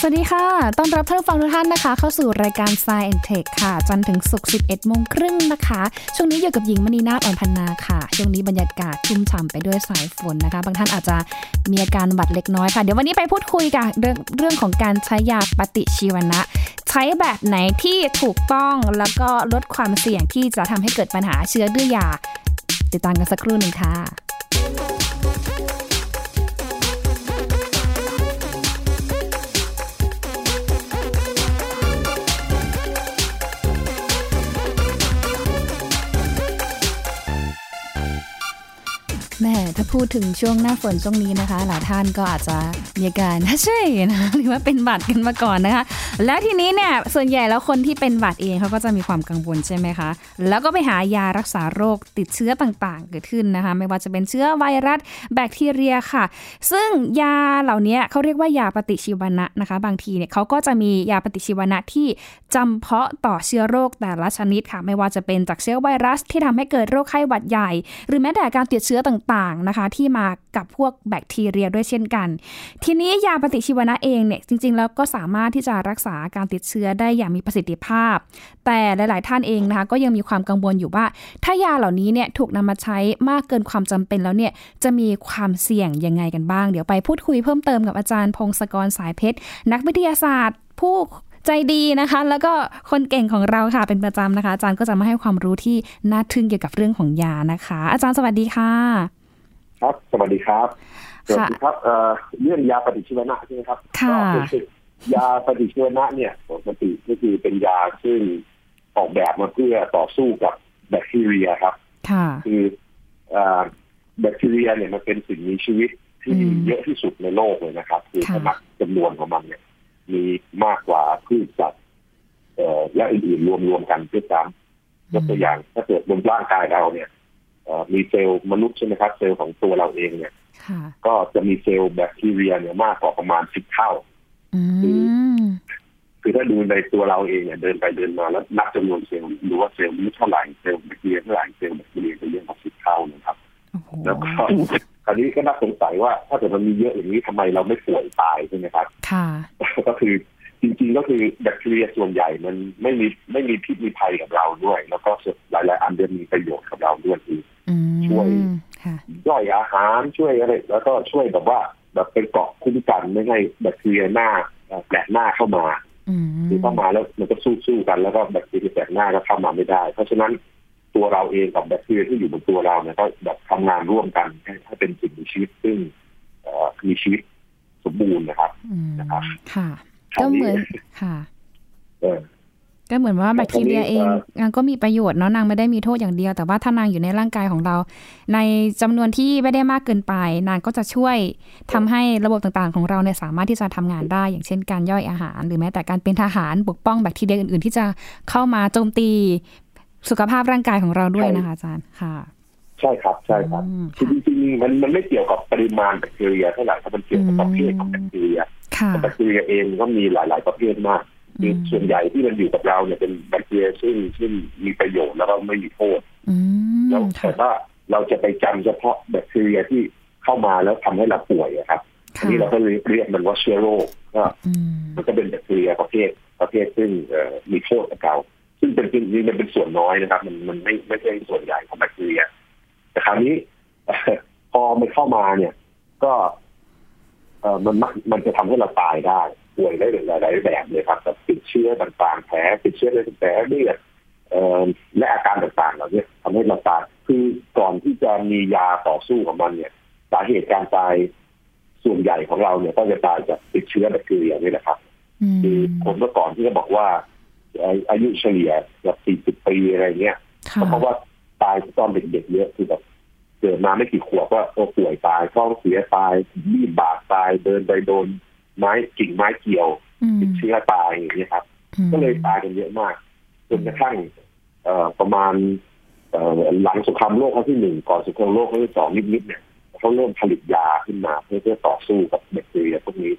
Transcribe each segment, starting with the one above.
สวัสดีค่ะ ต้อนรับท่านผู้ฟังทุกท่านนะคะ เข้าสู่รายการ Science Tech ค่ะ จันถึงศุกร์ 11 โมงครึ่งนะคะ ช่วงนี้อยู่กับหญิงมณีนาฏอ่อนพันนาค่ะ ช่วงนี้บรรยากาศชุ่มฉ่ำไปด้วยสายฝนนะคะ บางท่านอาจจะมีอาการหวัดเล็กน้อยค่ะ เดี๋ยววันนี้ไปพูดคุยกันเรื่องเรื่องของการใช้ยาปฏิชีวนะ ใช้แบบไหนที่ถูกต้องแล้วก็ลดความเสี่ยงที่จะทำให้เกิดปัญหาเชื้อดื้อยา ติดตามกันสักครู่หนึ่งค่ะ แม่ถ้าพูดถึงช่วงหน้าฝนช่วงนี้นะคะ หลายท่านก็อาจจะมีอาการใช่นะหรือว่าเป็นหวัดกันมาก่อนนะคะ แล้วทีนี้เนี่ยส่วนใหญ่แล้วคนที่เป็นหวัดเองเขาก็จะมีความกังวลใช่ไหมคะ แล้วก็ไปหายารักษาโรคติดเชื้อต่างๆ เกิดขึ้นนะคะ ไม่ว่าจะเป็นเชื้อไวรัสแบคทีเรียค่ะ ซึ่งยาเหล่านี้เขาเรียกว่ายาปฏิชีวนะนะคะ บางทีเนี่ยเขาก็จะมียาปฏิชีวนะที่จำเพาะต่อเชื้อโรคแต่ละชนิดค่ะ ไม่ว่าจะเป็นจากเชื้อไวรัสที่ทำให้เกิดโรคไข้หวัดใหญ่ หรือแม้แต่การติดเชื้อต่างๆนะคะ ที่มากับพวกแบคทีเรียด้วยเช่นกัน ทีนี้ยาปฏิชีวนะเองเนี่ยจริง ๆ แล้วก็สามารถที่จะรักษาการติดเชื้อได้อย่างมีประสิทธิภาพ แต่หลาย ๆ ท่านเองนะคะก็ยังมีความกังวลอยู่ว่า ถ้ายาเหล่านี้เนี่ยถูกนำมาใช้มากเกินความจำเป็นแล้วเนี่ยจะมีความเสี่ยงยังไงกันบ้าง เดี๋ยวไปพูดคุยเพิ่มเติมกับอาจารย์พงศกรสายเพชรนักวิทยาศาสตร์ผู้ใจดีนะคะ แล้วก็คนเก่งของเราค่ะเป็นประจำนะคะ อาจารย์ก็จะมาให้ความรู้ที่น่าทึ่งเกี่ยวกับเรื่องของยานะคะ อาจารย์สวัสดีค่ะ ครับ สวัสดีครับสวัสค่ะดีครับเอ่อเรื่องยาปฏิชีวนะใช่ไหมครับค่ะก็คือยาปฏิชีวนะเนี่ยปกติก็คือเป็นยาซึ่งออกแบบมาเพื่อต่อสู้กับแบคทีเรียครับ ค่ะคือเอ่อแบคทีเรียเนี่ยมันเป็นสิ่งมีชีวิตที่อืมเยอะที่สุดในโลกเลยนะครับ คือค่ะขนาดจำนวนของมันเนี่ย มีมากกว่าพืชสัตว์เอ่อและอื่นๆรวมๆกันด้วยซ้ำยกตัวอย่างถ้าเกิดบนร่างกายเราเนี่ยเอ่อ มีเซลล์มนุษย์ใช่ไหมครับ เซลล์ของตัวเราเองเนี่ยค่ะก็จะมีเซลล์แบคทีเรียเนี่ยมากกว่าประมาณสิบเท่าอืมคือถ้าดูในตัวเราเองเนี่ยเดินไปเดินมาแล้วนับจำนวนเซลล์ดูว่าเซลล์นี้เท่าไหร่เซลล์แบคทีเรียเท่าไหร่เซลล์แบคทีเรียจะเยอะกว่าสิบเท่านะครับโอ้โหแล้วก็คราวนี้ก็น่าสงสัยว่าถ้าเกิดมันมีเยอะอย่างนี้ทำไมเราไม่ป่วยตายใช่ไหมครับค่ะก็คือจริงๆก็คือแบคทีเรียส่วนใหญ่มันไม่มีไม่มีพิษมีภัยกับเราด้วย แล้วก็หลายๆอันเดียมีประโยชน์กับเราด้วยคืออืม ช่วยค่ะย่อยอาหารช่วยอะไรแล้วก็ช่วยแบบว่า แบบเป็นเกราะคุ้มกันไม่ให้แบคทีเรียหน้าเอ่อแปลกหน้าเข้ามาอืมคือเข้ามาแล้วมันก็สู้สู้กันแล้วก็แบคทีเรียแปลกหน้าก็เข้ามาไม่ได้ เพราะฉะนั้นตัวเราเองกับแบคทีเรียที่อยู่บนตัวเราเนี่ยก็แบบทำงานร่วมกันให้ให้เป็นสิ่งมีชีวิตซึ่งเอ่อมีชีวิตสมบูรณ์นะครับอืมนะครับ ค่ะคราวนี้ก็เหมือนค่ะเออ ก็เหมือนว่าแบคทีเรียเองเอ่อนางก็มีประโยชน์เนาะนางไม่ได้มีโทษอย่างเดียว แต่ว่าถ้านางอยู่ในร่างกายของเรา ในจำนวนที่ไม่ได้มากเกินไป นางก็จะช่วยทำให้ระบบต่างๆ ของเราเนี่ยสามารถที่จะทำงานได้ อย่างเช่นการย่อยอาหาร หรือแม้แต่การเป็นทหารปกป้องแบคทีเรียอื่น ๆ ที่จะเข้ามาโจมตีสุขภาพร่างกายของเราด้วยนะคะอาจารย์ค่ะใช่ครับใช่ครับอืมคือจริงๆมันมันไม่เกี่ยวกับปริมาณแบคทีเรียเท่าไหร่ครับมันเกี่ยวกับประเภทของแบคทีเรียค่ะแบคทีเรียเองก็มีหลาย ๆ ประเภทมาก คืออืมส่วนใหญ่ที่มันอยู่กับเราเนี่ยเป็นแบคทีเรียซึ่งซึ่งมีประโยชน์แล้วก็ไม่มีโทษอืมแล้วค่ะแต่ว่าเราจะไปจำเฉพาะแบคทีเรียที่เข้ามาแล้วทำให้เราป่วยอะครับอันนี้เราก็เรียกมันว่าเชื้อโรคก็อืมมันก็เป็นแบคทีเรียประเภทประเภทซึ่งเอ่อมีโทษกับเราซึ่งเป็นจริงนี่มันเป็นส่วนน้อยนะครับ มันมันไม่ไม่ใช่ส่วนใหญ่ของแบคทีเรียแต่คราวนี้พอมันเข้ามาเนี่ย ก็ เอ่อมันมักมันจะทำให้เราตายได้ ป่วยได้หลายๆแบบเลยครับแบบติดเชื้อต่างๆแผลติดเชื้อในแผลเลือดเอ่อและอาการต่างๆเหล่านี้ทำให้เราตายคือก่อนที่จะมียาต่อสู้กับมันเนี่ย สาเหตุการตายส่วนใหญ่ของเราเนี่ยก็จะตายจากติดเชื้อแบคทีเรียนี่แหละครับอืมคือคนเมื่อก่อนที่จะบอกว่าอาอายุเฉลี่ยแบบ40ปีอะไรเงี้ยค่ะก็เพราะว่าตายตอนเด็กๆเยอะคือแบบเกิดมาไม่กี่ขวบก็โอ้ป่วยตายท้องเสียตายมีดบาดตายเดินไปโดน ไม้กิ่งไม้เกี่ยวอืมติดเชื้อตายอย่างเงี้ยครับอืมก็เลยตายกันเยอะมากจนกระทั่งเอ่อประมาณเอ่อหลังสงครามโลกครั้งที่หนึ่งก่อนสงครามโลกครั้งที่สองนิดๆเนี่ยเขาเริ่มผลิตยาขึ้นมาเพื่อเพื่อต่อสู้กับแบคทีเรียพวกนี้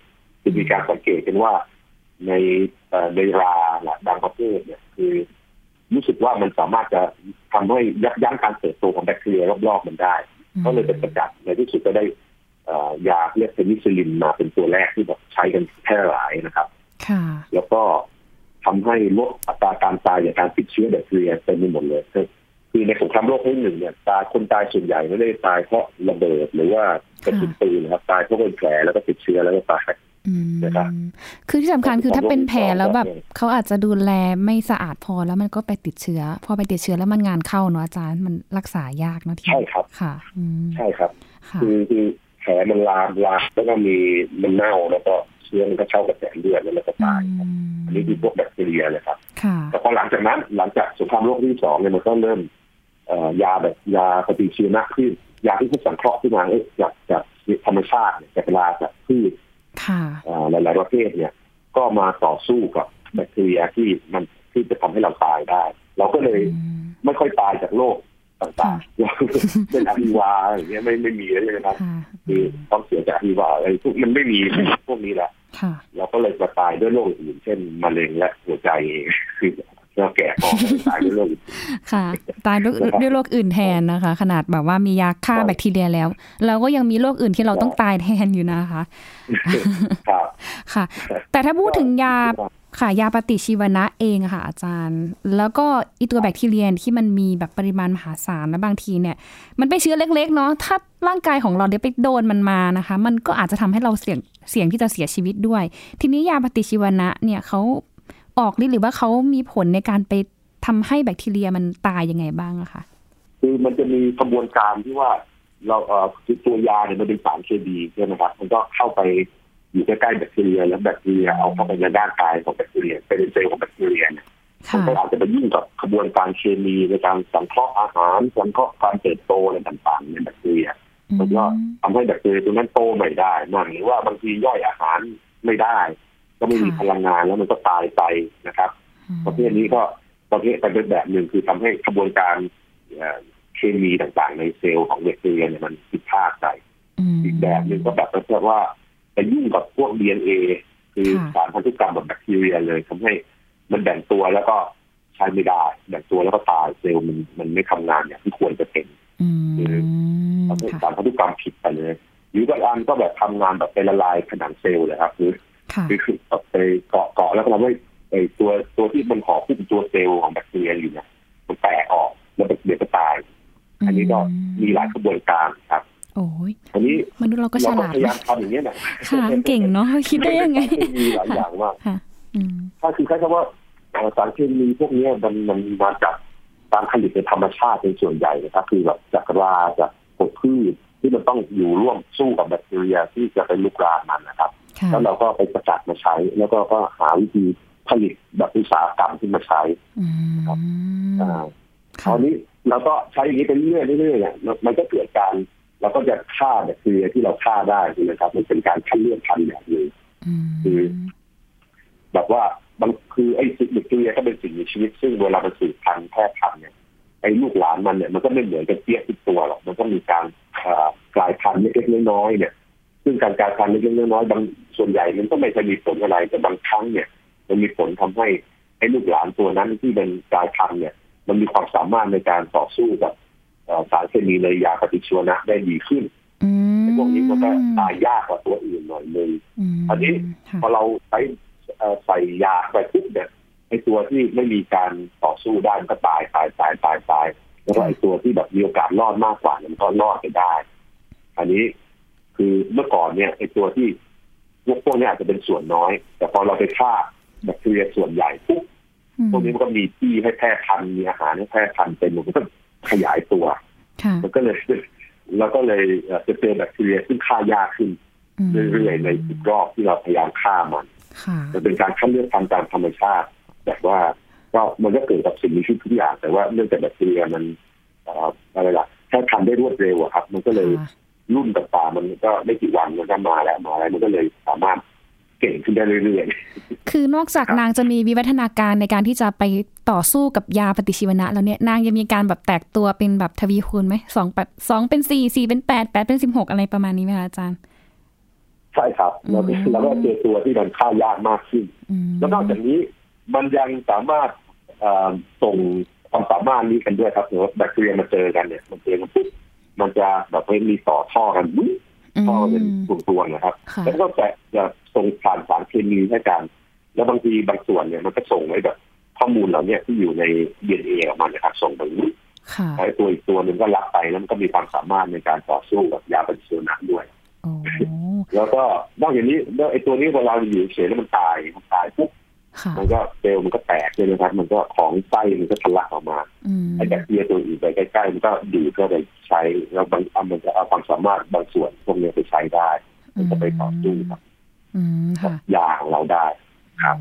จะมีการสังเกตกันว่าในเอ่อในราหลายบางประเภทเนี่ยคือรู้สึกว่ามันสามารถจะทำให้ยับยั้งการเติบโตของแบคทีเรียรอบๆมันได้ ก็เลยเป็นประจักษ์ในที่สุดก็ได้เอ่อ ยาเรียกเพนิซิลินมาเป็นตัวแรกที่แบบใช้กันแพร่หลายนะครับค่ะแล้วก็ทำให้ลดอัตราการตายจากการติดเชื้อแบคทีเรียเต็มไปหมดเลยคือคือในสงครามโลกครั้งหนึ่งเนี่ยตายคนตายส่วนใหญ่ไม่ได้ตายเพราะระเบิดหรือว่ากระสุนปืนนะครับ ตายเพราะเป็นแผลแล้วก็ติดเชื้อแล้วก็ตายอืมนะครับคือที่สำคัญคือถ้าเป็นแผลแล้วแบบใช่เขาอาจจะดูแลไม่สะอาดพอแล้วมันก็ไปติดเชื้อ พอไปติดเชื้อแล้วมันงานเข้าเนาะอาจารย์มันรักษายากเนาะที่ใช่ครับค่ะอืมใช่ครับค่ะคือคือแผลมันลามลามแล้วก็มีมันเน่าแล้วก็เชื้อมันก็เข้ากระแสเลือดแล้วก็ตายครับอืมอันนี้คือพวกแบคทีเรียนะครับค่ะแต่พอหลังจากนั้นหลังจากสงครามโลกที่สองเนี่ยมันก็เริ่มเอ่อยาแบบยาปฏิชีวนะขึ้นยาที่เขาสังเคราะห์ขึ้นมาเอ้ยจากจากธรรมชาติเนี่ยจากลาจากพืชค่ะอ่าหลายๆประเภทเนี่ย ก็มาต่อสู้กับแบคทีเรียที่มันที่จะทำให้เราตายได้ เราก็เลยอืมไม่ค่อยตายจากโรค ต่างค่ะๆเป็นอะฮิวาอย่างเงี้ยไม่ไม่มีแล้วใช่ไหมครับค่ะคือต้องเสียจากอะฮิวาอะไรพวกมันไม่มีพวกนี้แหละค่ะเราก็เลยมาตายด้วยโรคอื่นเช่นมะเร็งและหัวใจคือเราแก่พอตายด้วยโรคอื่นค่ะ ตายด้วยนะครับด้วยโรคอื่นแทนนะคะ ขนาดแบบว่ามียาฆ่าครับแบคทีเรียแล้ว เราก็ยังมีโรคอื่นที่เราครับต้องตายแทนอยู่นะคะครับค่ะ แต่ถ้าพูดถึงยา ค่ะยาปฏิชีวนะเองอะค่ะอาจารย์ แล้วก็อีตัวแบคทีเรียที่มันมีแบบปริมาณมหาศาลและบางทีเนี่ย มันเป็นเชื้อเล็กๆเนาะถ้าร่างกายของเราได้ไปโดนมันมานะคะ มันก็อาจจะทำให้เราเสี่ยงเสี่ยงที่จะเสียชีวิตด้วย ทีนี้ยาปฏิชีวนะเนี่ยเขาออกฤทธิ์หรือว่าเขามีผลในการไปทำให้แบคทีเรียมันตายยังไงบ้างอะคะคือมันจะมีกระบวนการที่ว่าเราเอ่อตัวยาเนี่ยมันเป็นสารเคมีใช่ไหมครับมันก็เข้าไป อยู่ใกล้ๆแบคทีเรียแล้วแบคทีเรียเอาเข้าไปในร่างกายของแบคทีเรียเป็นเซลล์ของแบคทีเรียเนี่ยมันค่ะก็อาจจะไปยุ่งกับกระบวนการเคมีในการสังเคราะห์อาหารสังเคราะห์การเติบโตอะไรต่างๆ ในแบคทีเรียมันก็ทำให้แบคทีเรียตัวนั้นโตไม่ได้นั่นหรือว่าบางทีย่อยอาหารไม่ได้ ก็ไม่มีพลังงานแล้วมันก็ตายไปนะครับประเภทนี้ก็ประเภทเป็นแบบหนึ่งคือทำให้กระบวนการเอ่อเคมีต่างๆ ในเซลล์ของแบคทีเรียเนี่ยมันผิดพลาดไปมอีกแบบหนึ่งก็แบบเรียกว่า ไปยุ่งกับพวก DNA คือค่ะสารพันธุกรรมแบบแบคทีเรียเลยทำให้มันแบ่งตัวแล้วก็ใช้ไม่ได้แบ่งตัวแล้วก็ตายเซลล์มันมันไม่ทำงานอย่างที่ควรจะเป็นอืมทำให้ค่ะสารพันธุกรรมผิดไปเลย หรือบางอันก็แบบทำงานแบบไปละลายผนังเซลล์เลยครับคือค่ะคือคือแบบไปเกาะเกาะแล้วก็ทำให้ไอ้ตัวตัวที่มันห่อหุ้มตัวเซลล์ของแบคทีเรียอยู่เนี่ยมันแตกออกแล้วเดี๋ยวก็ตาย อันนี้ก็มีหลายกระบวนการครับ โอ้ยอันนี้มนุษย์เราก็ฉเราก็ลาดพยายามนะทำอย่างนี้ยนะค่ะเก่งเนาะคิดได้ยังไงมีหลายอย่างมากค่ะอืมถ้าคือแค่คำว่าเอ่อสารเคมีพวกเนี้ยมันมันมาจากการผลิตในธรรมชาติเป็นส่วนใหญ่นะครับคือแบบจากราจากผลพืชที่มันต้องอยู่ร่วมสู้กับแบคทีเรียที่จะไปลุกรานมันนะครับค่ะแล้วเราก็ไปประจักษ์มาใช้ แล้วก็ก็หาวิธีผลิตแบบอุตสาหกรรมที่มาใช้อืมอ่าคค่ะราวนี้เราก็ใช้อย่างนี้ไปเรื่อยๆเรื่อยๆเนี่ยมันมันก็เกิดการ เราก็จะฆ่าแบคทีเรียที่เราฆ่าได้ใช่ไหมครับ มันเป็นการคัดเลือกพันธุ์แบบหนึงอืมคือแบบว่าบางคือไอ้สิ่งแบคทีเรียก็เป็นสิ่งมีชีวิต ซึ่งเวลามันสืบพันธุ์แพร่พันธุ์เนี่ยไอ้ลูกหลานมันเนี่ยมันก็ไม่เหมือนกับเตี้ยทุกตัวหรอกมันก็มีการอ่ากลายพันธุ์เล็กๆน้อยๆเนี่ย ซึ่งการกลายพันธุ์เล็กๆน้อยๆบางส่วนใหญ่มันก็ไม่เคยมีผลอะไรแต่บางครั้งเนี่ยมันมีผลทำให้ไอ้ลูกหลานตัวนั้นที่เป็นกลายพันธุ์เนี่ย มันมีความสามารถในการต่อสู้กับเอ่อ สารเคมีในยาปฏิชีวนะได้ดีขึ้นอืมไอ้พวกนี้มันก็ตายยากกว่าตัวอื่นหน่อยนึงมอันนี้ค่ะพอเราใช้เอ่อใส่ยาไปปุ๊บเนี่ยไอ้ตัวที่ไม่มีการต่อสู้ได้มันก็ตายตายตายตายตายแล้วก็ไอ้ตัวที่แบบมีโอกาสรอดมากกว่าเนี่ยมันก็รอดไปได้ อันนี้คือเมื่อก่อนเนี่ยไอ้ตัวที่พวกพวกเนี้อาจจะเป็นส่วนน้อย แต่พอเราไปฆ่าแบคทีเรียส่วนใหญ่ปุ๊บอืมพวกนี้มันก็มีที่ให้แพร่พันธุ์มีอาหารให้แพร่พันธุ์เต็มมันก็ ขยายตัวค่ะมันก็เลยเราก็เลยเอ่อจะเจอแบคทีเรียซึ่งฆ่ายากขึ้นมเรื่อยๆในอีกรอบที่เราพยายามฆ่ามันค่ะมันเป็นการคัดเลือกพันธุ์ตามธรรมชาติแต่ว่าก็มันก็เกิดกับสิ่งมีชีวิตทุกอย่างแต่ว่าเนื่องจากแบคทีเรียมันเอ่ออะไรล่ะแค่ทำได้รวดเร็วอะครับ มันก็เลยค่ะรุ่นต่างๆมันก็ไม่กี่วันมันก็มาแล้วมาแล้วมันก็เลยสามารถ เก่งขึ้นได้เรื่อยคือนอกจากครับนางจะมีวิวัฒนาการในการที่จะไปต่อสู้กับยาปฏิชีวนะแล้วเนี่ยนางยังมีการแบบแตกตัวเป็นแบบทวีคูณไหมสองแบบสองเป็นสี่สี่เป็นแปดแปดเป็นสิบหกอะไรประมาณนี้ไหมคะอาจารย์ๆใช่ครับแล้วก็อืมแล้วก็เจอตัวที่มันฆ่ายากมากขึ้นอืมแล้วนอกจากนี้มันยังสามารถเอ่อส่งความสามารถนี้กันด้วยครับเดี๋ยวแบคทีเรียมาเจอกันเนี่ยมันเจอกันปุ๊บมันจะแบบไม่มีต่อท่อกัน วุ้ยท่อเป็นตัวๆนะครับ แล้วก็จะจะส่งผ่านสารเคมีให้กัน แล้วบางทีบางส่วนเนี่ยมันก็ส่งไว้แบบข้อมูลเหล่านี้ที่อยู่ในดีเอ็นเอออกมานะครับส่งไปนู้นไอ้ตัวอีกตัวหนึ่งก็รับไปแล้วมันก็มีความสามารถในการต่อสู้กับยาปฏิชีวนะด้วยแล้วก็นอกจากนี้แล้วไอ้ตัวนี้เวลาอยู่เฉยแล้วมันตายมันตายปุ๊บ มันก็เซลล์มันก็แตกเลยนะครับ มันก็ของไส้มันก็ทะลักออกมาไอ้แบคทีเรียตัวอื่นไปใกล้ๆมันก็ดูดก็ไปใช้แล้วบางมันจะเอาความสามารถบางส่วนพวกนี้ไปใช้ได้ มันจะไปต่อสู้กับยาของเราได้ครับ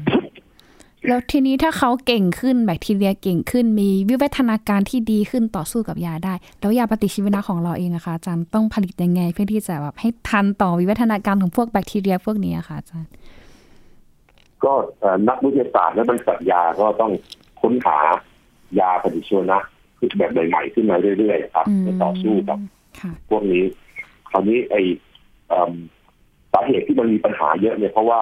แล้วทีนี้ถ้าเขาเก่งขึ้นแบคทีเรียเก่งขึ้นมีวิวัฒนาการที่ดีขึ้นต่อสู้กับยาได้ แล้วยาปฏิชีวนะของเราเองอะคะอาจารย์ต้องผลิตยังไง เพื่อที่จะแบบให้ทันต่อวิวัฒนาการของพวกแบคทีเรียพวกนี้อะคะอาจารย์ ก็นักวิทยาศาสตร์และบริษัทยาก็ต้องค้นหายาปฏิชีวนะคือแบบใหม่ๆขึ้นมาเรื่อยๆครับต่อสู้กับพวกนี้ คราวนี้ไอสาเหตุที่มันมีปัญหาเยอะเนี่ยเพราะว่า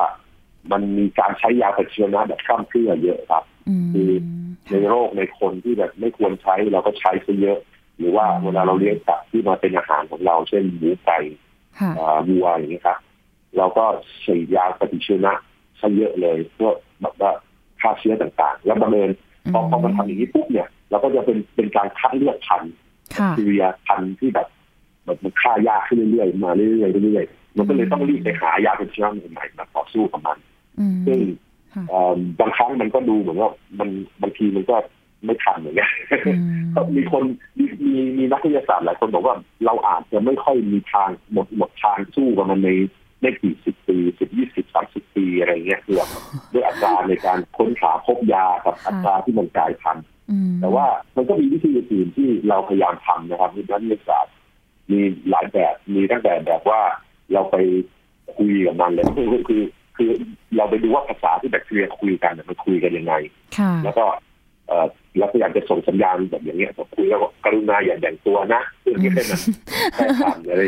มันมีการใช้ยาปฏิชีวนะแบบข้ามเครือเยอะครับ คือในโรคในคนที่แบบไม่ควรใช้เราก็ใช้ซะเยอะ หรือว่าเวลาเราเลี้ยงสัตว์ที่มาเป็นอาหารของเรา เช่นหมูไก่วัวอย่างนี้ครับเราก็ใช้ยาปฏิชีวนะ ซะเยอะเลยเพื่อแบบว่าฆ่าเชื้อต่างๆ แล้วบังเอิญพอพอมันทำอย่างนี้ปุ๊บเนี่ยเราก็จะเป็นเป็นการคัดเลือกพันธุ์ทีเรียพันธุ์ที่แบบแบบมันฆ่ายากขึ้นเรื่อยๆมาเรื่อยๆเรื่อยๆมันก็เลยต้องรีบไปหายาปฏิชีวนะใหม่มาต่อสู้กับมันซึ่งบางครั้งมันก็ดูเหมือนว่ามันบางทีมันก็ไม่ทันอย่างเงี้ยมีคนมีมีมีนักวิทยาศาสตร์หลายคนบอกว่าเราอาจจะไม่ค่อยมีทางหมดหมดทางสู้กับมันใน ในกี่สิบปีสิบยี่สิบสามสิบปีอะไรเงี้ยคือด้วยอัตราในการค้นหาพบยากับอัตราที่มันกลายพันธุ์แต่ว่ามันก็มีวิธีอื่นที่เราพยายามทำนะครับในนักวิทยาศาสตร์มีหลายแบบมีตั้งแต่แบบว่าเราไปคุยกับมันเลยคือคือคือเราไปดูว่าภาษาที่แบคทีเรียคุยกันมันคุยกันยังไงแล้วก็เออเราพยายามจะส่งสัญญาณแบบอย่างเงี้ยผมคุยแล้วกรุณาอย่าแบ่งตัวนะเพื่อที่ให้มันแค่ทำอะไร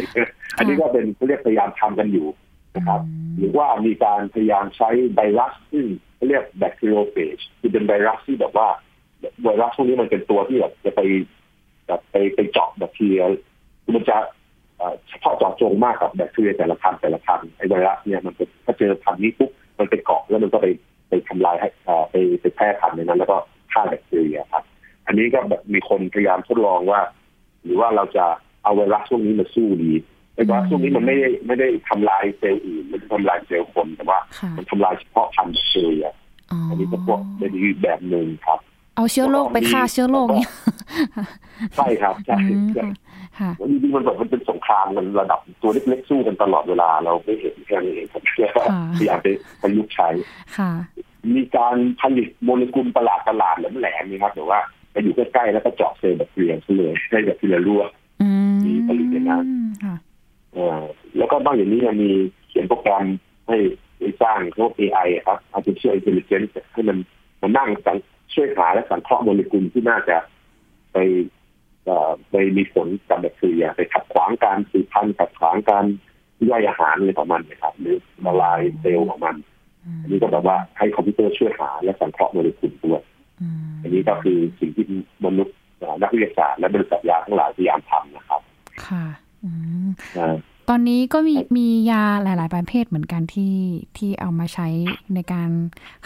อันนี้ก็เป็นเรียกพยายามทำกันอยู่ นะครับ หรือว่ามีการพยายามใช้ไวรัสซึ่งเรียกแบคทีเรียเฟจคือเป็นไวรัสที่แบบว่าไวรัสพวกนี้มันเป็นตัวที่แบบจะไปแบบไปไปเจาะแบคทีเรียมันจะเฉพาะเจาะจงมากกับแบคทีเรียแต่ละพันแต่ละพันไอไวรัสเนี่ยมันถ้าเจอพันนี้ปุ๊บมันไปเกาะแล้วมันก็ไปไปทำลายให้ไปไปแพร่พันในนั้น แล้วก็ฆ่าแบคทีเรียครับ อันนี้ก็แบบมีคนพยายามทดลองว่า หรือว่าเราจะเอาไวรัสพวกนี้มาสู้ดี ไอไวรัสพวกนี้มันไม่ได้ไม่ได้ทำลายเซลล์อื่นมันทำลายเซลล์คนแต่ว่า มันทำลายเฉพาะพันธุ์แบคทีเรียอันนี้ก็พวกเป็นอีกแบบหนึ่งครับ เอาเชื้อโรคไปฆ่าเชื้อโรคเนี่ยใช่ครับใช่ใช่จริงๆมันแบบมันเป็นสงครามมันระดับตัวเล็กๆสู้กันตลอดเวลาเราไม่เห็นแค่นี้เองผมเชื่อว่าพยายามไปประยุกต์ใช้มีการผลิตโมเลกุลประหลาดประหลาดแหลมๆนี่ครับแต่ว่าไปอยู่ใกล้ๆแล้วก็เจาะเซลล์แบคทีเรียเลยให้แบคทีเรียรั่วมีผลิตอย่างนั้น แล้วก็นอกจากนี้ยังมีเขียนโปรแกรมให้สร้างพวก AI ครับ artificial intelligence ให้มันมันนั่งสังช่วยหาและสังเคราะห์โมเลกุลที่น่าจะไปไปมีผลกับแบคทีเรียไปขัดขวางการสืบพันธุ์ขัดขวางการย่อยอาหารอะไรของมันนะครับ หรือละลายเซลล์ของมันอันนี้ก็แบบว่าให้คอมพิวเตอร์ช่วยหาและสังเคราะห์โมเลกุลด้วยอันนี้ก็คือสิ่งที่มนุษย์นักวิทยาศาสตร์และบริษัทยาทั้งหลายพยายามทำนะครับ ค่ะ ตอนนี้ก็มีมียาหลาย ๆ ประเภทเหมือนกันที่ที่เอามาใช้ในการ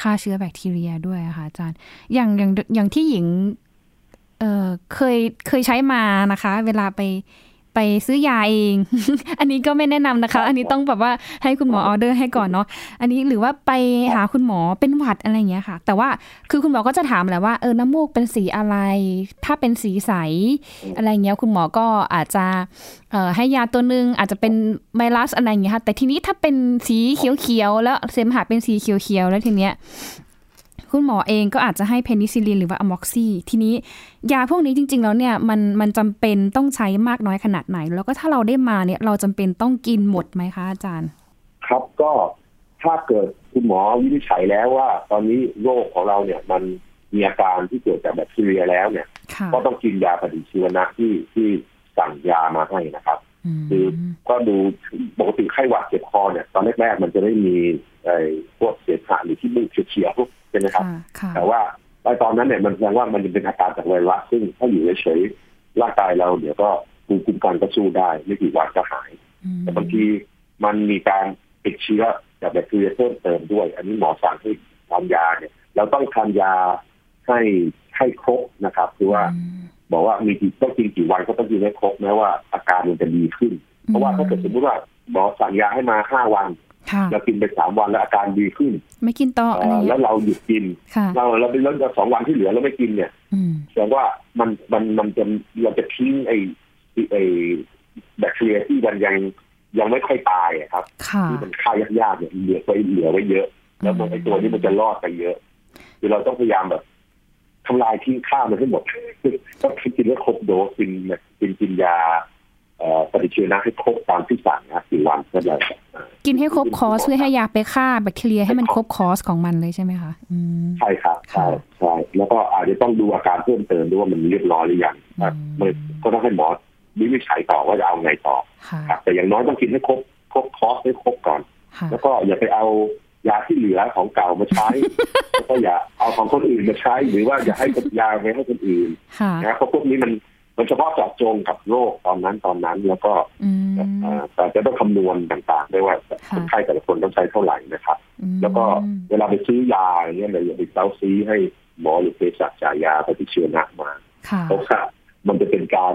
ฆ่าเชื้อแบคทีเรียด้วยค่ะอาจารย์ อย่างอย่างอย่างที่หญิง เออเคยเคยใช้มานะคะ เวลาไป ไปซื้อยาเอง อันนี้ก็ไม่แนะนำนะคะ อันนี้ต้องแบบว่าให้คุณหมอออเดอร์ให้ก่อนเนาะ อันนี้หรือว่าไปหาคุณหมอเป็นหวัดอะไรเงี้ยค่ะ แต่ว่าคือคุณหมอก็จะถามแหละว่าเออน้ำมูกเป็นสีอะไร ถ้าเป็นสีใสอะไรเงี้ยคุณหมอก็อาจจะเอ่อให้ยาตัวนึงอาจจะเป็นไวรัสอะไรเงี้ยค่ะ แต่ทีนี้ถ้าเป็นสีเขียวๆแล้วเสมหะเป็นสีเขียวๆแล้วทีเนี้ย คุณหมอเองก็อาจจะให้เพนิซิลินหรือว่าอะม็อกซีทีนี้ยาพวกนี้จริง ๆ แล้วเนี่ยมันมันจำเป็นต้องใช้มากน้อยขนาดไหน แล้วก็ถ้าเราได้มาเนี่ยเราจำเป็นต้องกินหมดไหมคะอาจารย์ ครับก็ถ้าเกิดคุณหมอวินิจฉัยแล้วว่า ตอนนี้โรคของเราเนี่ยมันมีอาการที่เกิดจากแบคทีเรียแล้วเนี่ย ก็ต้องกินยาปฏิชีวนะที่ที่สั่งยามาให้นะครับ คือก็ดูปกติไข้หวัดเจ็บคอเนี่ย ตอนแรกๆมันจะไม่มี ไอ้พวกเสมหะหรือที่มูกเฉียวใช่ไหมครับ แต่ว่าในตอนนั้นเนี่ยมันแสดงว่ามันเป็นอาการจากไวรัสซึ่งถ้าอยู่เฉยๆร่างกายเราเดี๋ยวก็ภูมิคุ้มกันก็สู้ได้ ไม่กี่วันก็หายอืมแต่บางทีมันมีการติดเชื้อจากแบคทีเรียเพิ่มเติมด้วย อันนี้หมอสั่งให้ทานยาเนี่ย เราต้องทานยาให้ให้ครบนะครับ คือว่าอืมบอกว่ามีกี่ต้องกินกี่วันก็ต้องกินให้ครบแม้ว่าอาการมันจะดีขึ้น เพราะว่าถ้าเกิดสมมติว่าหมอสั่งยาให้มาห้าวันค่ะ เรากินไปสามวันแล้วอาการดีขึ้น ไม่กินต่ออะไรเอ่อเงี้แล้ยวเราหยุดกินค่ะเราเราเป็นแล้วสองวันที่เหลือเราไม่กินเนี่ยอืมแสดงว่ามันมันมันจะเราจะทิ้งไอ้ไอ้แบคทีเรียที่มันยังยังไม่ค่อยตายอะครับค่ะที่มันฆ่ายากๆเนี่ยเหลือไว้เหลือไว้เยอะ แล้วมันไอ้ตัวนี้มันจะรอดไปเยอะคือเราต้องพยายามแบบทำลายทิ้งข้าวมันให้หมดต้องกินให้ครบโดสกินกินกินยาเอ่อ ปฏิชีวนะให้ครบตามที่สั่งนะสี่วันก็เลยเอ่อกินให้ครบคอร์สเพื่อให้ยาไปฆ่าแบคทีเรียให้มันครบคอร์สของมันเลยใช่ไหมคะอืมใช่ครับใช่ใช่แล้วก็อาจจะต้องดูอาการเพิ่มเติมด้วยว่ามันเรียบร้อยหรือยังอืมมันก็ต้องให้หมอวินิจฉัยต่อว่าจะเอาไงต่อค่ะครับแต่อย่างน้อยต้องกินให้ครบครบคอร์สให้ครบก่อนค่ะแล้วก็อย่าไปเอายาที่เหลือของเก่ามาใช้แล้วก็อย่าเอาของคนอื่นมาใช้ หรือว่าอย่าให้ยาไปให้คนอื่นค่ะนะเพราะพวกนี้มัน มันเฉพาะเจาะจงกับโรคตอนนั้นตอนนั้นแล้วก็อืมเอ่อแต่จะต้องคำนวณต่างๆด้วยว่าค่ะคนไข้แต่ละคนต้องใช้เท่าไหร่นะครับอืมแล้วก็เวลาไปซื้อยาอย่างเงี้ยเลยอย่าไปเต้าซีให้หมอหรือเภสัชจ่ายยาปฏิชีวนะมาค่ะเพราะว่ามันจะเป็นการ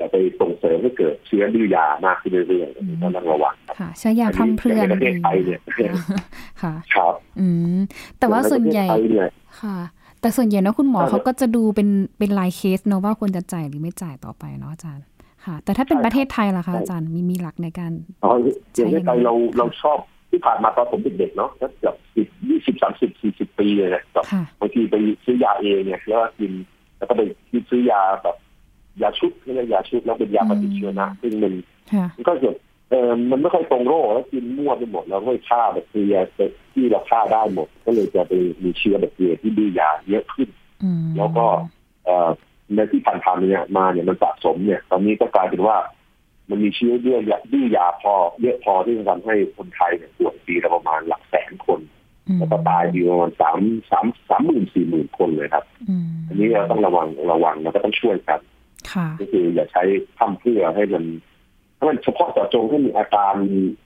จะไปส่งเสริมให้เกิดเชื้อดื้อยามากขึ้นเรื่อยๆอันนี้ต้องระวังครับค่ะใช้ยาพร่ำเพรื่อนในประเทศไทยเนี่ยค่ะครับ อืมแต่ว่าส่วนใหญ่ใประเทศไทยเนี่ยค่ะ แต่ส่วนใหญ่เนอะคุณหมอเออเขาก็จะดูเป็นเป็นรายเคสเนอะว่าควรจะจ่ายหรือไม่จ่ายต่อไปเนาะอาจารย์ค่ะ แต่ถ้าเป็นใช่ประเทศไทยล่ะคะใช่อาจารย์มีมีหลักในการอ๋ออย่างในไทยเราเราชอบที่ผ่านมาตอนผมเด็กๆเนาะก็เกือบสิบยี่สิบสามสิบสี่สิบปีเลยนะแบบค่ะบางทีไปซื้อยาเองเนี่ยแล้วก็กินแล้วก็ไปซื้อยาแบบยาชุดไม่ใช่ยาชุดแล้วเป็นยาปฏิชีวนะซึ่งมันค่ะมันก็เกิด เออมันไม่ค่อยตรงโรคแล้วกินมั่วไปหมดแล้วก็ไปฆ่าแบคทีเรียที่เราฆ่าได้หมด ก็เลยจะไปมีเชื้อแบคทีเรียที่ดื้อยาเยอะขึ้นอืมแล้วก็เอ่อในที่ผ่านๆเนี่ยมาเนี่ยมันสะสมเนี่ย ตอนนี้ก็กลายเป็นว่ามันมีเชื้อดื้อยาดื้อยาพอเยอะพอที่จะทำให้คนไทยเนี่ยป่วยปีละประมาณหลักแสนคนมแล้วก็ตายปีประมาณสามสามสามหมื่นสี่หมื่นคนเลยครับอืมอันนี้เราต้องระวังระวังแล้วก็ต้องช่วยกันค่ะก็คืออย่าใช้ทำเพื่อให้มันถ้า มันเฉพาะเจาะจงให้มีอาการ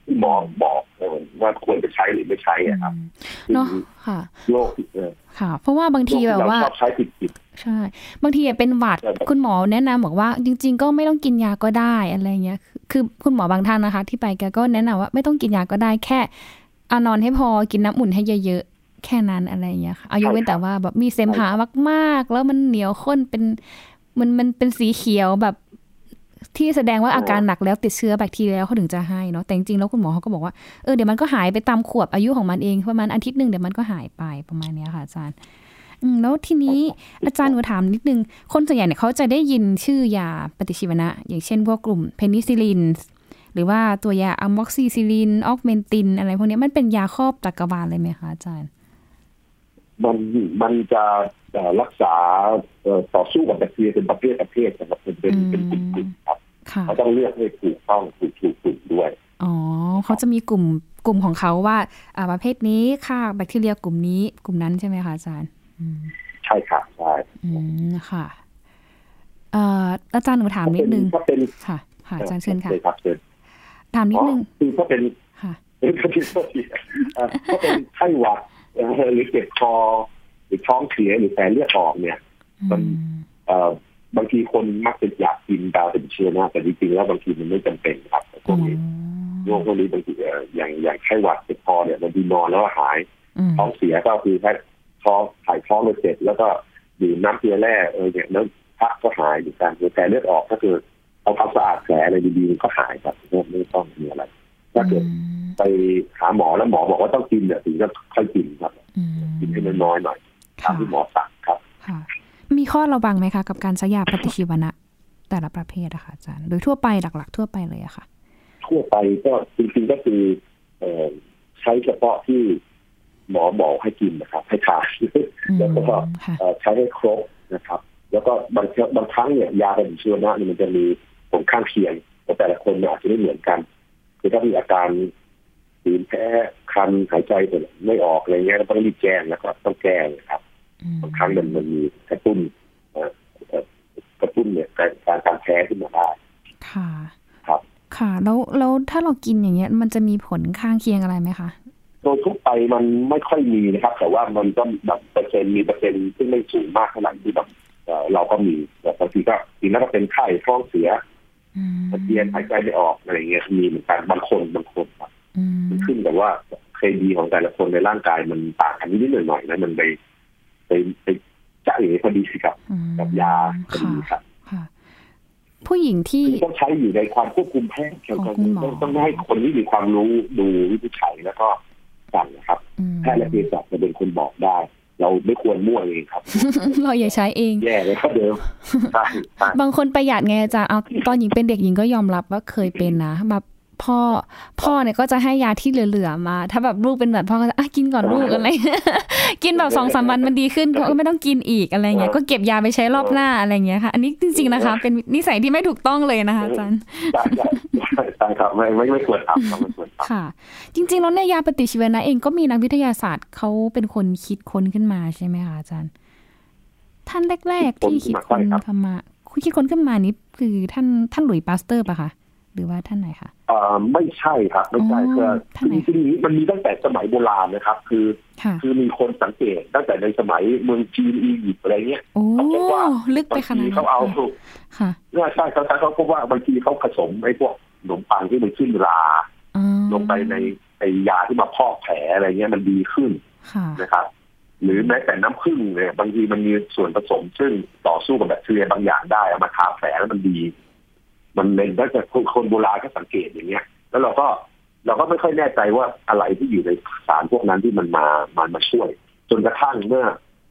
ที่หมอบอกเออว่าควรจะใช้หรือไม่ใช้อะครับเนาะค่ะโรคเออค่ะ เพราะว่าบางโรคทีที่แบบเราว่าชอบใช้ผิดผิดใช่ บางทีอะเป็นหวัดใช่ครับคุณหมอแนะนำบอกว่า จริง ๆ ก็ไม่ต้องกินยาก็ได้อะไรเงี้ย คือคือคุณหมอบางท่านนะคะ ที่ไปแกก็แนะนำว่าไม่ต้องกินยาก็ได้แค่อานอนให้พอกินน้ำอุ่นให้เยอะๆแค่นั้นอะไรเงี้ยค่ะเอายกเว้นแต่ว่าแบบมีเสมหามากๆแล้วมันเหนียวข้นเป็นมันมันเป็นสีเขียวแบบ ที่แสดงว่าอาการหนักแล้วติดเชื้อแบคทีเรียแล้วเขาถึงจะให้เนาะแต่จริงๆแล้วคุณหมอเขาก็บอกว่าเออเดี๋ยวมันก็หายไปตามขวบอายุของมันเองประมาณอาทิตย์หนึ่งเดี๋ยวมันก็หายไปประมาณเนี้ยค่ะอาจารย์อืมแล้วทีนี้อาจารย์หนูถามนิดนึง คนส่วนใหญ่เนี่ยเขาจะได้ยินชื่อยาปฏิชีวนะ อย่างเช่นพวกกลุ่มเพนิซิลินหรือว่าตัวยาอะม็อกซิซิลิน Augmentin อะไรพวกเนี้ยมันเป็นยาครอบจักรวาลเลยไหมคะอาจารย์ มันมันจะเอ่อรักษาเอ่อต่อสู้กับแบคทีเรียเป็นประเภทประเภทนะครับเป็นเป็นเป็นกลุ่มๆครับค่ะเขาต้องเลือกให้ถูกต้องถูกถูกถูกด้วยอ๋อเขาจะมีกลุ่มกลุ่มของเขาว่าอ่าประเภทนี้ฆ่าแบคทีเรียกลุ่มนี้กลุ่มนั้นใช่ไหมคะอาจารย์อืมใช่ครับใช่อืมค่ะเอ่ออาจารย์หนูถามนิดนึงถ้าเป็นค่ะค่ะอาจารย์เชิญค่ะเชิญครับเชิญถามนิดนึงอ๋อคือถ้าเป็นค่ะเป็นถ้าเป็นเอ่อถ้าเป็นไข้หวัดเอ่อ หรือเจ็บคอหรือท้องเสียหรือแผลเลือดออกเนี่ย มันเอ่อบางทีคนมักจะอยากกินดาวเป็นเชื้อนะแต่จริงๆแล้วบางทีมันไม่จำเป็นครับพวกนี้โรคพวกนี้บางทีเอ่ออย่างอย่างไข้หวัดเจ็บคอเนี่ยบางทีนอนแล้วก็หายอืมท้องเสียก็คือแค่ท้องถ่ายท้องเลยเสร็จ แล้วก็ดื่มน้ำเกลือแร่เออเนี่ยแล้วพักก็หายอยู่กันแผลเลือดออกก็คือเอาความสะอาดแผลอะไรดีๆมันก็หายครับไม่ไม่ต้องมีอะไร ถ้าเกิดไปหาหมอแล้วหมอบอกว่าต้องกินเนี่ยถึงจะค่อยกินครับอืมกินให้น้อยๆหน่อยตามที่หมอสั่งครับค่ะมีข้อระวังไหมคะ กับการใช้ยาปฏิชีวนะแต่ละประเภทอะค่ะอาจารย์โดยทั่วไปหลัก ๆ ทั่วไปเลยอะค่ะ ทั่วไปก็จริงๆก็คือเอ่อใช้เฉพาะที่หมอบอกให้กินนะครับ ให้ทานอืมแล้วก็ค่ะเอ่อใช้ให้ครบนะครับ แล้วก็บางเทื่อบางครั้งเนี่ยยาปฏิชีวนะเนี่ยมันจะมีผลข้างเคียงแต่แต่ละคนเนี่ยอาจจะไม่เหมือนกัน คือถ้ามีอาการผื่นแพ้คันหายใจไม่ออกอะไรเงี้ยก็ต้องรีบแจ้งนะครับ ต้องแก้นะครับอืมบางครั้งมันมันมีกระตุ้นเอ่อเอ่อกระตุ้นเนี่ยการการการแพ้ขึ้นมาได้ค่ะ ครับ ค่ะแล้วแล้วแล้วถ้าเรากินอย่างเงี้ย มันจะมีผลข้างเคียงอะไรไหมคะโดยทั่วไปมันไม่ค่อยมีนะครับ แต่ว่ามันก็แบบเปอร์เซ็นต์มีเปอร์เซ็นต์ซึ่งไม่สูงมากเท่าไหร่ที่แบบเอ่อเราก็มีแต่บางทีก็ทีนั้นก็เป็นไข้ท้องเสีย อืมอาเจียนหายใจไม่ออกอะไรเงี้ยมีเหมือนกันบางคนบางคนครับอืมมันขึ้นกับว่าเคดีของแต่ละคนในร่างกายมันต่างกันนิดๆหน่อยๆนะมันไปไปไปจะเอ๋พอดีกับอืมกับยาพอค่ะดีครับค่ะผู้หญิงที่ซึ่งต้องใช้อยู่ในความควบคุมแพทย์ของคุณหมอต้องต้องให้คนที่มีความรู้ดูวินิจฉัยแล้วก็สั่งนะครับอืมแพทย์และเภสัชจะเป็นคนบอกได้ เราไม่ควรมั่วเองครับเราอย่าใช้เองแย่เลยครับเดิมใช่ใช่บางคนประหยัดไงอาจารย์เอาตอนหญิงเป็นเด็กหญิงก็ยอมรับว่าเคยเป็นนะแบบ พ่อ พ่อเนี่ยก็จะให้ยาที่เหลือๆมา ถ้าแบบลูกเป็นแบบพ่อก็จะอะกินก่อนลูกอะไร กินแบบสองสามวันมันดีขึ้นก็ไม่ต้องกินอีกอะไรเงี้ย ก็เก็บยาไปใช้รอบหน้าอะไรเงี้ยค่ะ อันนี้จริง ๆนะคะ เป็นนิสัยที่ไม่ถูกต้องเลยนะคะอาจารย์ใช่ใช่ใช่ใช่ครับไม่ไม่ไม่ควรทำครับไม่ควรทำค่ะ จริงๆแล้วเนี่ยยาปฏิชีวนะเองก็มีนักวิทยาศาสตร์เขาเป็นคนคิดค้นขึ้นมาใช่ไหมคะอาจารย์ ท่านแรกๆที่คิดค้นขึ้นมาคิดค้นขึ้นมานี้คือท่านท่านหลุยส์ปาสเตอร์ปะคะ หรือว่าท่านไหนคะเอ่อไม่ใช่ครับ ไม่ใช่อ๋อคือท่านไหนจริงๆมันมีตั้งแต่สมัยโบราณนะครับ คือค่ะคือมีคนสังเกตตั้งแต่ในสมัยเมืองจีนอียิปต์อะไรเงี้ยโอ้เขาพบว่าลึกไปบางขนาดทีนั้นเขาเอาค่ะค่ะเนี่ยใช่เขาเขาพบว่าบางทีเขาผสมไอ้พวกขนมปังที่มันขึ้นราอ๋อลงไปในไอ้ยาที่มาพอกแผลอะไรเงี้ยมันดีขึ้นค่ะนะครับ หรือแม้แต่น้ำผึ้งเนี่ยบางทีมันมีส่วนผสมซึ่งต่อสู้กับแบคทีเรียบางอย่างได้เอามาทาแผลแล้วมันดี มันเป็นตั้งแต่คนคนโบราณก็สังเกตอย่างเงี้ย แล้วเราก็เราก็ไม่ค่อยแน่ใจว่าอะไรที่อยู่ในสารพวกนั้นที่มันมามันมาช่วย จนกระทั่งเมื่อ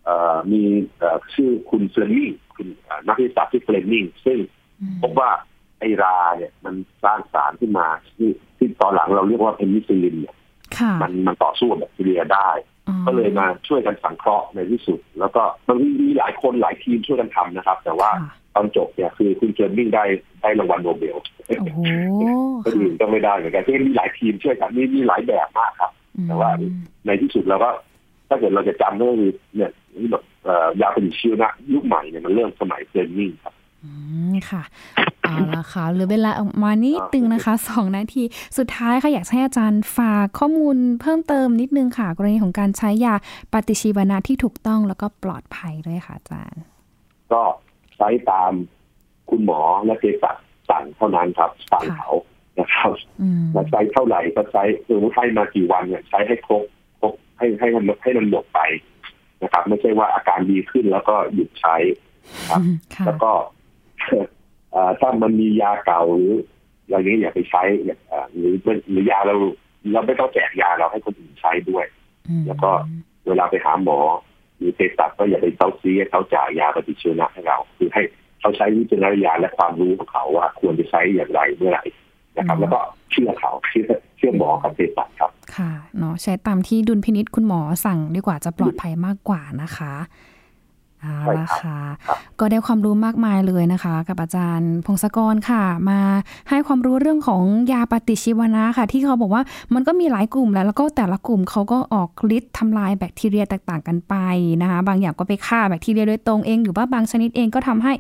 เอ่อมีเอ่อชื่อคุณเฟลมิงคุณเอ่อนักวิทยาศาสตร์ที่เฟลมิงซึ่งอืมพบว่าไอ้ราเนี่ยมันสร้างสารขึ้นมาที่ที่ตอนหลังเราเรียกว่าเพนิซิลินเนี่ยค่ะมันมันต่อสู้กับแบคทีเรียได้อ๋อก็เลยมาช่วยกันสังเคราะห์ในที่สุด แล้วก็มันมีมีหลายคนหลายทีมช่วยกันทำนะครับ แต่ว่าค่ะ ตอนจบเนี่ยคือคุณเจอร์มิงได้ได้รางวัลโนเบลโอ้โหคนอื่นก็ไม่ได้เหมือนกันที่มีหลายทีมช่วยกันมีมีหลายแบบมากครับ แต่ว่าอืมในที่สุดเราก็ถ้าเกิดเราจะจำก็คือเนี่ยนี่แบบเอ่อยาปฏิชีวนะ ยุคใหม่เนี่ยมันเริ่มสมัยเจอร์มิงครับอืมค่ะเอาละค่ะเหลือเวลาออกมานิดนึงนะคะสองนาที สุดท้ายค่ะอยากให้อาจารย์ฝากข้อมูลเพิ่มเติมนิดนึงค่ะ กรณีของการใช้ยาปฏิชีวนะที่ถูกต้องแล้วก็ปลอดภัยด้วยค่ะอาจารย์ ก็ ใช้ตามคุณหมอและเภสัชสั่งเท่านั้นครับสั่งเขานะครับอืมเราใช้เท่าไหร่ก็ใช้สมมติให้มากี่วันเนี่ยใช้ให้ครบครบให้ให้มันให้มันหมดไปนะครับ ไม่ใช่ว่าอาการดีขึ้นแล้วก็หยุดใช้ครับค่ะแล้วก็เอ่อถ้ามันมียาเก่าหรืออะไรนี้อย่าไปใช้อย่าเอ่อหรือหรือยาเราเราไม่ต้องแจกยาเราให้คนอื่นใช้ด้วยอืมแล้วก็เวลาไปหาหมอ หรือเภสัชก็อย่าไปเซาซีให้เขาจ่ายยาปฏิชีวนะให้เรา คือให้เขาใช้วิจารณญาณและความรู้ของเขาว่าควรจะใช้อย่างไรเมื่อไหร่นะครับ แล้วก็เชื่อเขาเชื่อเชื่อหมอกับเภสัชครับ ค่ะเนาะใช้ตามที่ดุลพินิษคุณหมอสั่งดีกว่าจะปลอดภัยมากกว่านะคะ เอาใช่ละครับค่ะครับก็ได้ความรู้มากมายเลยนะคะ กับอาจารย์ พงศกรค่ะ มาให้ความรู้เรื่องของยาปฏิชีวนะค่ะ ที่เขาบอกว่ามันก็มีหลายกลุ่มแล้ว แล้วก็แต่ละกลุ่มเขาก็ออกฤทธิ์ทำลายแบคทีเรียแตกต่างกันไปนะคะ บางอย่างก็ไปฆ่าแบคทีเรียโดยตรงเอง หรือว่าบางชนิดเองก็ทำให้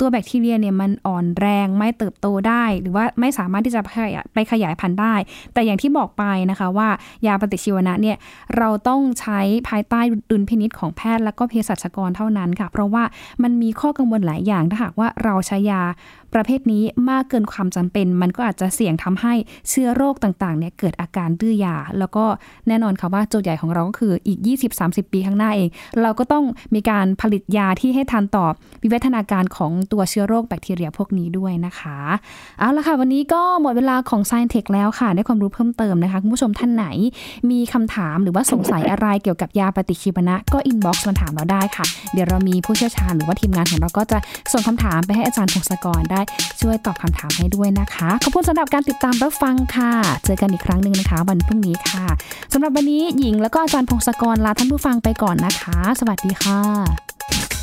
ตัวแบคทีเรียเนี่ยมันอ่อนแรงไม่เติบโตได้ หรือว่าไม่สามารถที่จะไปขยายไปขยายพันธุ์ได้ แต่อย่างที่บอกไปนะคะว่ายาปฏิชีวนะเนี่ยเราต้องใช้ภายใต้ดุลพินิษของแพทย์ และก็เภสัชกรเท่านั้นค่ะ เพราะว่ามันมีข้อกังวลหลายอย่างถ้าหากว่าเราใช้ยาประเภทนี้มากเกินความจำเป็น มันก็อาจจะเสี่ยงทำให้เชื้อโรคต่างๆเนี่ยเกิดอาการดื้อยา แล้วก็แน่นอนค่ะว่าโจทย์ใหญ่ของเราก็คืออีก 20-30 ปีข้างหน้าเอง เราก็ต้องมีการผลิตยาที่ให้ทันต่อวิวัฒนาการของตัวเชื้อโรคแบคทีเรียพวกนี้ด้วยนะคะเอาละค่ะวันนี้ก็หมดเวลาของ Science Tech แล้วค่ะ ได้ความรู้เพิ่มเติมนะคะคุณผู้ชมท่านไหน มีคำถามหรือว่าสงสัยอะไรเกี่ยวกับยาปฏิชีวนะก็ inbox มาถามเราได้ค่ะ เดี๋ยวเรามีผู้เชี่ยวชาญหรือว่าทีมงานของเราก็จะส่งคำถามไปให้อาจารย์พงศกรได้ช่วยตอบคำถามให้ด้วยนะคะ ขอบคุณสำหรับการติดตามรับฟังค่ะ เจอกันอีกครั้งหนึ่งนะคะ วันพรุ่งนี้ค่ะสำหรับวันนี้หญิงแล้วก็อาจารย์พงศกรลาท่านผู้ฟังไปก่อนนะคะ สวัสดีค่ะ